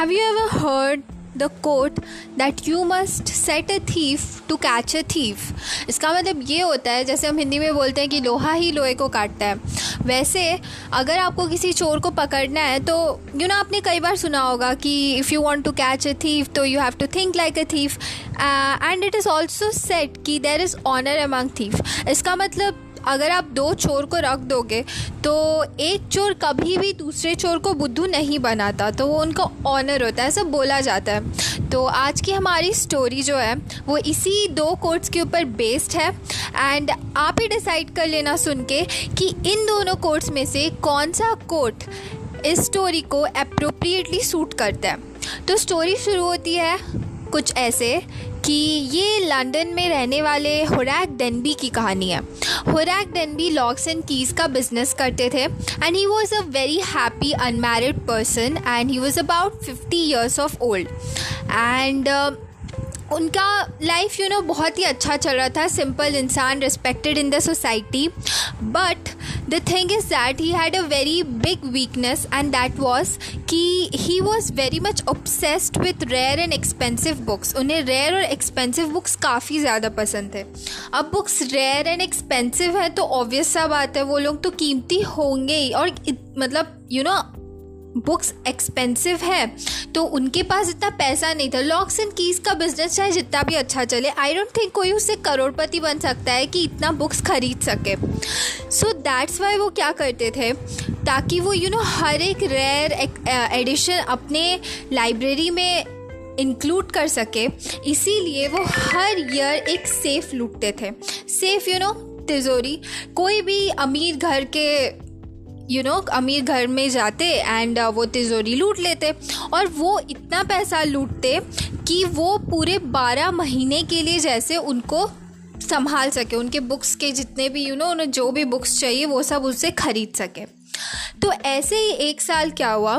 Have you ever heard the quote that you must set a thief to catch a thief? इसका मतलब ये होता है, जैसे हम हिंदी में बोलते हैं कि लोहा ही लोहे को काटता है। वैसे अगर आपको किसी चोर को पकड़ना है तो यू you नो आपने कई बार सुना होगा कि if you want to catch a thief तो you have to think like a thief and it is also said कि there is honour among thief इसका मतलब अगर आप दो चोर को रख दोगे तो एक चोर कभी भी दूसरे चोर को बुद्धू नहीं बनाता तो वो उनका ऑनर होता है, ऐसा बोला जाता है। तो आज की हमारी स्टोरी जो है, वो इसी दो कोर्ट्स के ऊपर बेस्ड है। एंड आप ही डिसाइड कर लेना सुन के कि इन दोनों कोर्ट्स में से कौन सा कोर्ट इस स्टोरी को अप्रोप्रिएटली सूट करता है। तो स्टोरी शुरू होती है कुछ ऐसे कि ये लंदन में रहने वाले हुरैक डेनबी की कहानी है। Horace Danby locks and keys का बिज़नेस करते थे and he was a very happy unmarried person and he was about fifty years of old and उनका लाइफ यू नो बहुत ही अच्छा चल रहा था। सिंपल इंसान respected in the society but the thing is that he had a very big weakness and that was कि he was very much obsessed with rare and expensive books उन्हें rare और एक्सपेंसिव बुक्स काफ़ी ज़्यादा पसंद थे। अब books rare and expensive है तो ऑब्वियस सा बात है वो लोग तो कीमती होंगे ही। और मतलब you you know know, books expensive है तो उनके पास इतना पैसा नहीं था। लॉक्स एंड कीज़ का बिज़नेस चाहे जितना भी अच्छा चले आई डोंट थिंक कोई उससे करोड़पति बन सकता है कि इतना बुक्स खरीद सके। सो दैट्स वाई वो क्या करते थे? ताकि वो यू you नो know, हर एक रेयर एडिशन अपने लाइब्रेरी में इंक्लूड कर सके। इसीलिए वो हर ईयर एक सेफ़ लूटते थे। सेफ़ यू नो तिजोरी कोई भी अमीर घर के यू नो अमीर घर में जाते एंड uh, वो तिजोरी लूट लेते। और वो इतना पैसा लूटते कि वो पूरे बारह महीने के लिए जैसे उनको संभाल सके। उनके बुक्स के जितने भी यू नो उन्हें जो भी बुक्स चाहिए वो सब उससे खरीद सके। तो ऐसे ही एक साल क्या हुआ?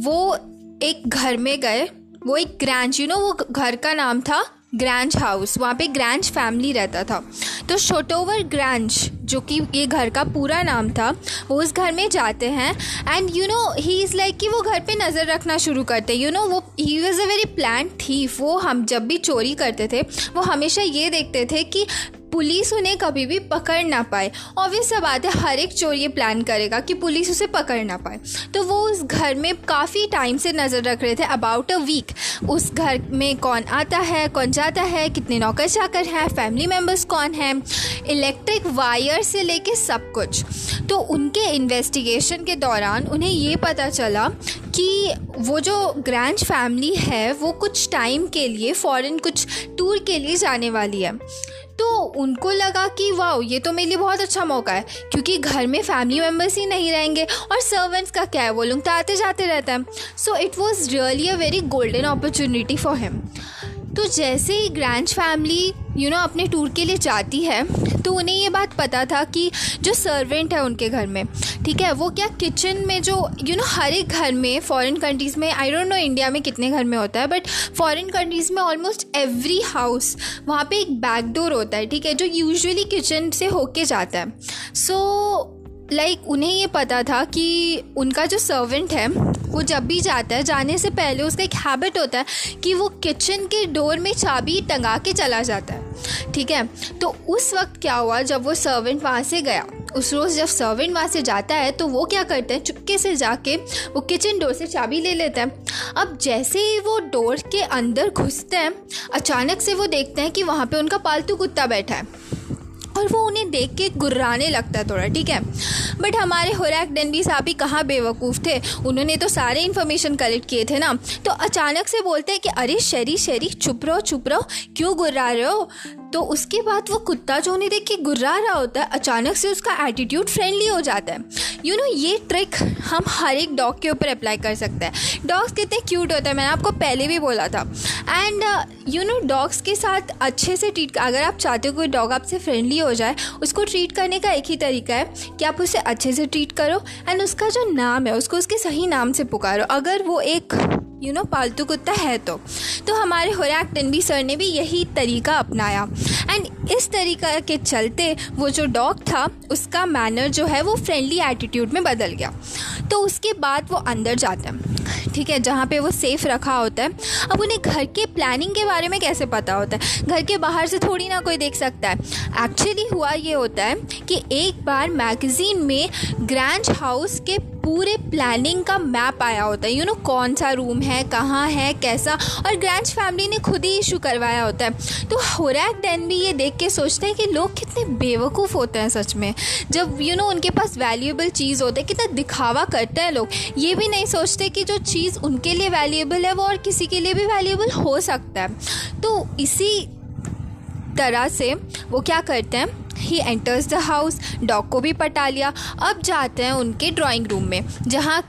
वो एक घर में गए। वो एक ग्रैंड यू नो वो घर का नाम था ग्रैंज हाउस वहाँ पे ग्रैंज फैमिली रहता था। तो शोटोवर ग्रैंज जो कि ये घर का पूरा नाम था, वो उस घर में जाते हैं। And you know he is like कि वो घर पे नज़र रखना शुरू करते यू नो वो he was a very plan thief वो हम जब भी चोरी करते थे, वो हमेशा ये देखते थे कि पुलिस उन्हें कभी भी पकड़ ना पाए। ऑब्वियस सा बात है, हर एक चोर ये प्लान करेगा कि पुलिस उसे पकड़ ना पाए। तो वो उस घर में काफ़ी टाइम से नज़र रख रहे थे अबाउट अ वीक उस घर में कौन आता है, कौन जाता है, कितने नौकर चाकर हैं फैमिली मेंबर्स कौन हैं इलेक्ट्रिक वायर से लेके सब कुछ। तो उनके इन्वेस्टिगेशन के दौरान उन्हें ये पता चला कि वो जो ग्रैंड फैमिली है, वो कुछ टाइम के लिए फ़ॉरेन कुछ टूर के लिए जाने वाली है। उनको लगा कि वाह ये तो मेरे लिए बहुत अच्छा मौका है, क्योंकि घर में फैमिली मेंबर्स ही नहीं रहेंगे और सर्वेंट्स का क्या है, वो लोग तो आते जाते रहते हैं. So it was really a very golden opportunity for him तो जैसे ही ग्रैंड फैमिली यू नो अपने टूर के लिए जाती है तो उन्हें ये बात पता था कि जो सर्वेंट है उनके घर में ठीक है वो क्या किचन में जो यू नो हर एक घर में फॉरेन कंट्रीज़ में आई डोंट नो इंडिया में कितने घर में होता है बट फॉरेन कंट्रीज़ में ऑलमोस्ट एवरी हाउस वहाँ पे एक बैक डोर होता है ठीक है जो यूजुअली किचन से होके जाता है। सो so, लाइक like, उन्हें ये पता था कि उनका जो सर्वेंट है वो जब भी जाता है जाने से पहले उसका एक हैबिट होता है कि वो किचन के डोर में चाबी टंगा के चला जाता है। ठीक है? तो उस वक्त क्या हुआ जब वो सर्वेंट वहाँ से गया उस रोज़ जब सर्वेंट वहाँ से जाता है तो वो क्या करते हैं चुपके से जाके वो किचन डोर से चाबी ले लेते हैं। अब जैसे ही वो डोर के अंदर घुसते हैं अचानक से वो देखते हैं कि वहाँ पे उनका पालतू कुत्ता बैठा है। और वो उन्हें देख के गुर्राने लगता है थोड़ा, ठीक है? बट हमारे हुरैक डनबी साहब ही कहाँ बेवकूफ़ थे? उन्होंने तो सारे इन्फॉर्मेशन कलेक्ट किए थे ना। तो अचानक से बोलते हैं कि, अरे शरी शरी, चुप रहो चुप रहो। क्यों गुर्रा रहे हो? तो उसके बाद वो कुत्ता जो उन्हें देख के गुर्रा रहा होता है अचानक से उसका एटीट्यूड फ्रेंडली हो जाता है। यू you नो know, ये ट्रिक हम हर एक डॉग के ऊपर अप्लाई कर सकते हैं। डॉग्स कितने क्यूट होते हैं मैंने आपको पहले भी बोला था। एंड यू नो डॉग्स के साथ अच्छे से ट्रीट अगर आप चाहते हो कोई डॉग आपसे फ्रेंडली हो जाए उसको ट्रीट करने का एक ही तरीका है कि आप उसे अच्छे से ट्रीट करो। एंड उसका जो नाम है उसको उसके सही नाम से पुकारो। अगर वो एक यू नो पालतू कुत्ता है तो। तो हमारे हुरैक टनबी सर ने भी यही तरीका अपनाया। एंड इस तरीका के चलते वो जो डॉग था, उसका मैनर जो है, वो फ्रेंडली एटीट्यूड में बदल गया। तो उसके बाद वो अंदर जाता है। ठीक है, जहाँ पे वो सेफ़ रखा होता है। अब उन्हें घर के प्लानिंग के बारे में कैसे पता होता है? घर के बाहर से थोड़ी ना कोई देख सकता है। एक्चुअली हुआ ये होता है कि एक बार मैगज़ीन में ग्रैंड हाउस के पूरे प्लानिंग का मैप आया होता है। यू नो कौन सा रूम है कहाँ है कैसा? और ग्रैंड फैमिली ने खुद ही इशू करवाया होता है। तो होरैक डैन भी ये देख के सोचते हैं कि लोग कितने बेवकूफ़ होते हैं सच में। जब यू you नो know, उनके पास वैल्यूएबल चीज़ होता है कितना दिखावा करते हैं लोग। ये भी नहीं सोचते कि जो चीज़ उनके लिए वैल्यूएबल है वो और किसी के लिए भी वैल्यूएबल हो सकता है। तो इसी तरह से वो क्या करते हैं? He enters the house dog को भी पटा लिया। अब जाते हैं उनके ड्राइंग रूम में, जहाँ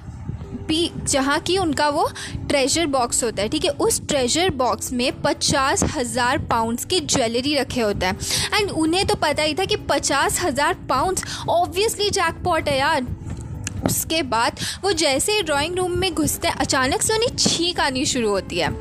भी, जहाँ की उनका वो ट्रेजर बॉक्स होता है, ठीक है? उस ट्रेजर बॉक्स में पचास हज़ार पाउंड्स की ज्वेलरी रखे होते हैं। एंड उन्हें तो पता ही था कि पचास हज़ार पाउंड्स ऑब्वियसली जैकपॉट है यार। उसके बाद वो जैसे ही ड्राइंग रूम में घुसते हैं, अचानक से उन्हें छींक आनी शुरू होती है।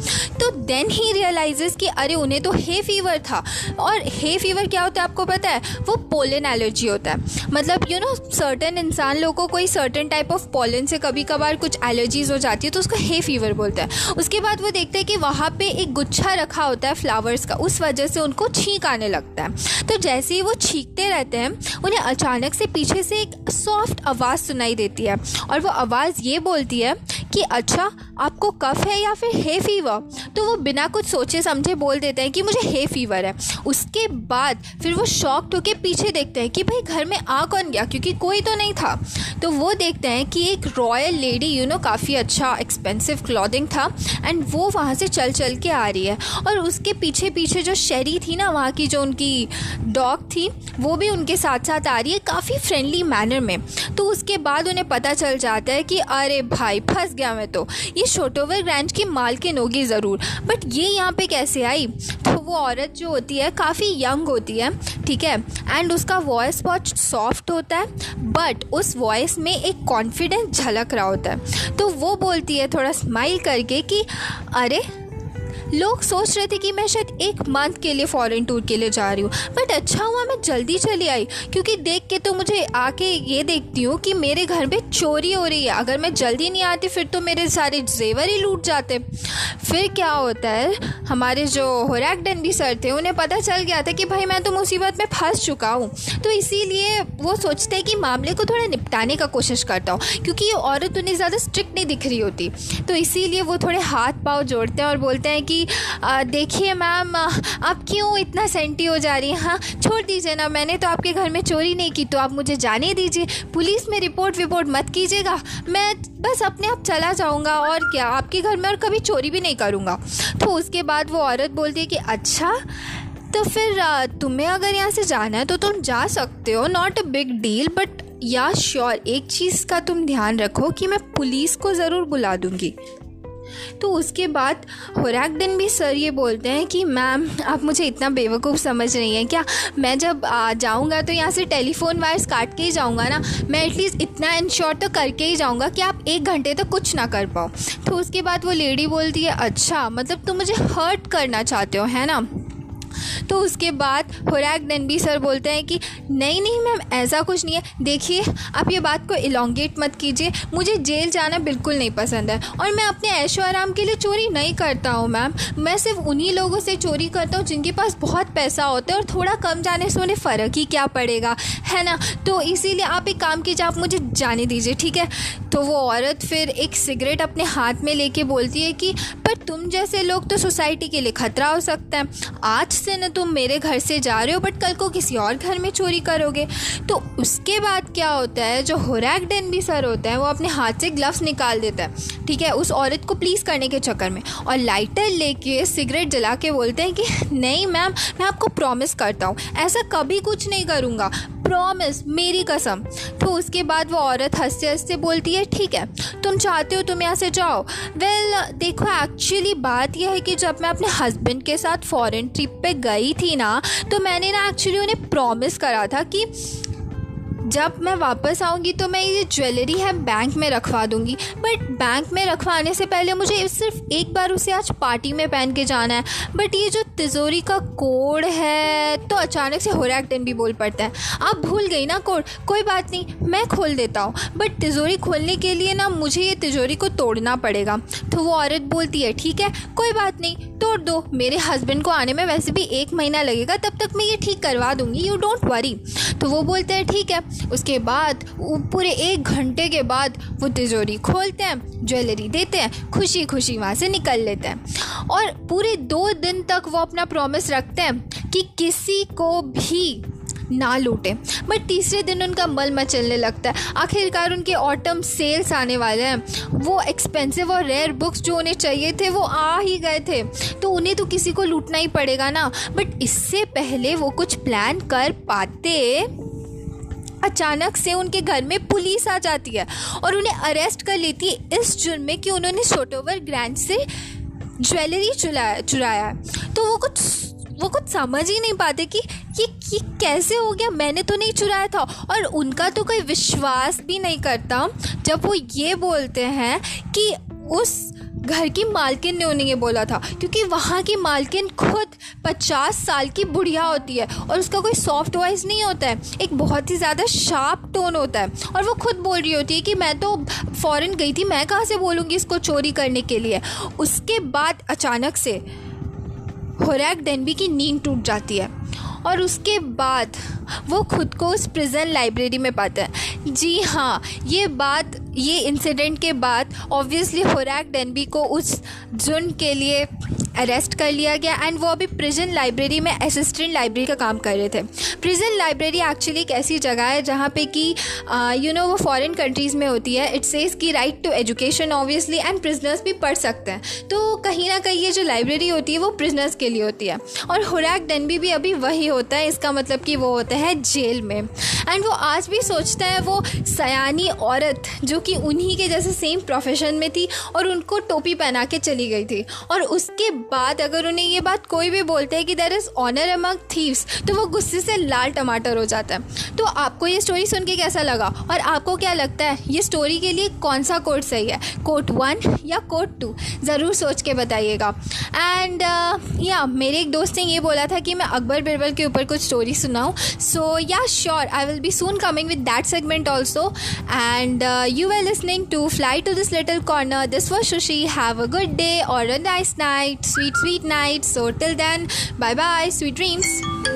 तो देन ही रियलाइजेस कि अरे, उन्हें तो हे फीवर था। और हे फीवर क्या होता है आपको पता है? वो पोलन एलर्जी होता है। मतलब यू नो सर्टन इंसान लोगों को कोई सर्टन टाइप ऑफ़ पोलन से कभी कभार कुछ एलर्जीज हो जाती है तो उसको हे फीवर बोलते हैं। उसके बाद वो देखते हैं कि वहाँ पे एक गुच्छा रखा होता है फ्लावर्स का, उस वजह से उनको छींक आने लगता है। तो जैसे ही वो छींकते रहते हैं, उन्हें अचानक से पीछे से एक सॉफ्ट आवाज़ सुनाई देती देती है। और वो आवाज़ ये बोलती है कि अच्छा आपको कफ है या फिर हे फीवर तो वो बिना कुछ सोचे समझे बोल देते हैं कि मुझे हे फीवर है। उसके बाद फिर वो शॉक्ड होके पीछे देखते हैं कि भाई घर में आ कौन गया? क्योंकि कोई तो नहीं था। तो वो देखते हैं कि एक रॉयल लेडी यू नो काफ़ी अच्छा एक्सपेंसिव क्लॉथिंग था एंड वो वहाँ से चल चल के आ रही है। और उसके पीछे पीछे जो शहरी थी ना, वहाँ की जो उनकी डॉग थी, वो भी उनके साथ साथ आ रही है काफ़ी फ्रेंडली मैनर में। तो उसके बाद उन्हें पता चल जाता है कि अरे भाई, फंस गया मैं तो। ये शोटोवर ग्रैंड की मालकिन होगी ज़रूर। बट ये यहाँ पे कैसे आई? तो वो औरत जो होती है, काफ़ी यंग होती है, ठीक है? एंड उसका वॉइस बहुत सॉफ्ट होता है बट उस वॉइस में एक कॉन्फिडेंस झलक रहा होता है। तो वो बोलती है, थोड़ा स्माइल करके कि, अरे लोग सोच रहे थे कि मैं शायद एक मंथ के लिए फॉरेन टूर के लिए जा रही हूँ। बट अच्छा हुआ, मैं जल्दी चली आई। क्योंकि देख के तो मुझे आके ये देखती हूँ कि मेरे घर में चोरी हो रही है। अगर मैं जल्दी नहीं आती, फिर तो मेरे सारे जेवर ही लूट जाते। फिर क्या होता है, हमारे जो होरैक डंडी सर थे, उन्हें पता चल गया था कि भाई, मैं तो मुसीबत में फंस चुका हूँ। तो इसीलिए वो सोचते हैं कि मामले को थोड़ा निपटाने का कोशिश करता हूँ, क्योंकि ये औरत उन्हें ज़्यादा स्ट्रिक्ट नहीं दिख रही होती। तो इसीलिए वो थोड़े हाथ पाँव जोड़ते हैं और बोलते हैं कि देखिए मैम आप क्यों इतना सेंटी हो जा रही हैं? हाँ छोड़ दीजिए ना, मैंने तो आपके घर में चोरी नहीं की तो आप मुझे जाने दीजिए। पुलिस में रिपोर्ट विपोर्ट मत कीजिएगा। मैं बस अपने आप चला जाऊँगा और क्या, आपके घर में और कभी चोरी भी नहीं करूँगा। तो उसके बाद वो औरत बोलती है कि अच्छा तो फिर तुम्हें अगर यहाँ से जाना है तो तुम जा सकते हो not a big deal but yeah sure एक चीज़ का तुम ध्यान रखो कि मैं पुलिस को ज़रूर बुला दूँगी। तो उसके बाद खुराक दिन भी सर ये बोलते हैं कि, मैम, आप मुझे इतना बेवकूफ़ समझ रही हैं क्या? मैं जब जाऊँगा तो यहाँ से टेलीफोन वायर्स काट के ही जाऊँगा ना? मैं एटलीस्ट इतना इंश्योर तो करके ही जाऊँगा कि आप एक घंटे तक तो कुछ ना कर पाओ। तो उसके बाद वो लेडी बोलती है अच्छा मतलब तुम मुझे हर्ट करना चाहते हो, है ना? तो उसके बाद खुराक डनबी सर बोलते हैं कि, नहीं नहीं मैम, ऐसा कुछ नहीं है। देखिए, आप ये बात को इलोंगेट मत कीजिए। मुझे जेल जाना बिल्कुल नहीं पसंद है और मैं अपने ऐशो आराम के लिए चोरी नहीं करता हूँ, मैम। मैं सिर्फ़ उन्हीं लोगों से चोरी करता हूँ जिनके पास बहुत पैसा होता है और थोड़ा कम जाने से उन्हें फ़र्क ही क्या पड़ेगा, है ना? तो इसीलिए आप एक काम कीजिए, आप मुझे जाने दीजिए, ठीक है? तो वो औरत फिर एक सिगरेट अपने हाथ में लेके बोलती है कि, पर तुम जैसे लोग तो सोसाइटी के लिए ख़तरा हो सकता है। आज से ना तुम मेरे घर से जा रहे हो, बट कल को किसी और घर में चोरी करोगे। तो उसके बाद क्या होता है जो हुरैक डेन भी सर होता है वो अपने हाथ से ग्लव्स निकाल देता है ठीक है? उस औरत को प्लीज़ करने के चक्कर में। और लाइटर लेके सिगरेट जला के बोलते हैं कि नहीं मैम मैं आपको प्रॉमिस करता हूँ ऐसा कभी कुछ नहीं करूँगा। प्रॉमिस मेरी कसम। तो उसके बाद वो औरत हँसते हँसते बोलती है ठीक है तुम चाहते हो तुम यहाँ से जाओ। वेल well, देखो एक्चुअली बात यह है कि जब मैं अपने हस्बैंड के साथ फॉरेन ट्रिप पे गई थी ना तो मैंने ना एक्चुअली उन्हें प्रॉमिस करा था कि जब मैं वापस आऊँगी तो मैं ये ज्वेलरी है बैंक में रखवा दूँगी। बट बैंक में रखवाने से पहले मुझे सिर्फ़ एक बार उसे आज पार्टी में पहन के जाना है। बट ये जो तिजोरी का कोड है तो अचानक से होरैक भी बोल पड़ता है। आप भूल गई ना कोड? कोई बात नहीं, मैं खोल देता हूँ। बट तिजोरी खोलने के लिए ना मुझे ये तिजोरी को तोड़ना पड़ेगा। तो वो औरत बोलती है, ठीक है, कोई बात नहीं, तोड़ दो। मेरे हस्बैंड को आने में वैसे भी एक महीना लगेगा, तब तक मैं ये ठीक करवा दूँगी यू डोंट वरी तो वो बोलते हैं, ठीक है उसके बाद पूरे एक घंटे के बाद वो तिजोरी खोलते हैं, ज्वेलरी देते हैं खुशी खुशी वहाँ से निकल लेते हैं। और पूरे दो दिन तक वो अपना प्रॉमिस रखते हैं कि किसी को भी ना लूटें। बट तीसरे दिन उनका मल मचलने लगता है। आखिरकार उनके ऑटम सेल्स आने वाले हैं। वो एक्सपेंसिव और रेयर बुक्स जो उन्हें चाहिए थे, वो आ ही गए थे। तो उन्हें तो किसी को लूटना ही पड़ेगा ना। बट इससे पहले वो कुछ प्लान कर पाते अचानक से उनके घर में पुलिस आ जाती है और उन्हें अरेस्ट कर लेती है इस जुर्म में कि उन्होंने छोटोवर ग्रैंड से ज्वेलरी चुराया चुराया। तो वो कुछ वो कुछ समझ ही नहीं पाते कि ये ये कैसे हो गया? मैंने तो नहीं चुराया था। और उनका तो कोई विश्वास भी नहीं करता जब वो ये बोलते हैं कि उस घर की मालकिन ने उन्हें ये बोला था, क्योंकि वहाँ की मालकिन खुद पचास साल की बुढ़िया होती है और उसका कोई सॉफ्ट वॉइस नहीं होता है। एक बहुत ही ज़्यादा शार्प टोन होता है और वो खुद बोल रही होती है कि मैं तो फ़ॉरन गई थी, मैं कहाँ से बोलूँगी इसको चोरी करने के लिए? उसके बाद अचानक से होरैक डेनबी की नींद टूट जाती है और उसके बाद वो खुद को उस प्रिजन लाइब्रेरी में पाता है। जी हाँ ये बात ये इंसिडेंट के बाद ऑब्वियसली होरैक डेनबी को उस जुर्म के लिए अरेस्ट कर लिया गया एंड वो अभी प्रिजन लाइब्रेरी में असिस्टेंट लाइब्रेरी का काम कर रहे थे। प्रिजन लाइब्रेरी एक्चुअली एक ऐसी जगह है जहाँ पे कि यू नो वो फॉरेन कंट्रीज़ में होती है। इट्स सेज की right to education obviously and prisoners भी पढ़ सकते हैं। तो कहीं ना कहीं ये जो लाइब्रेरी होती है वो प्रिजनर्स के लिए होती है। और हुरैक डनबी भी अभी वही होता है, इसका मतलब कि वो होता है जेल में। एंड वो आज भी सोचता है वो सयानी औरत जो कि उन्हीं के जैसे सेम प्रोफेशन में थी और उनको टोपी पहना के चली गई थी। और उसके बाद अगर उन्हें ये बात कोई भी बोलते हैं कि there is honour among thieves तो वो गुस्से से लाल टमाटर हो जाता है। तो आपको ये स्टोरी सुन के कैसा लगा? और आपको क्या लगता है ये स्टोरी के लिए कौन सा कोट सही है? कोट वन या कोट टू ज़रूर सोच के बताइएगा। एंड या uh, मेरे एक दोस्त ने ये बोला था कि मैं अकबर बिरबल के ऊपर कुछ स्टोरी सुनाऊँ। So yeah sure I will be soon coming with that segment also and you are listening to fly to this little corner this was Shushi have a good day और a nice night sweet, sweet night. So, till then, bye bye, sweet dreams.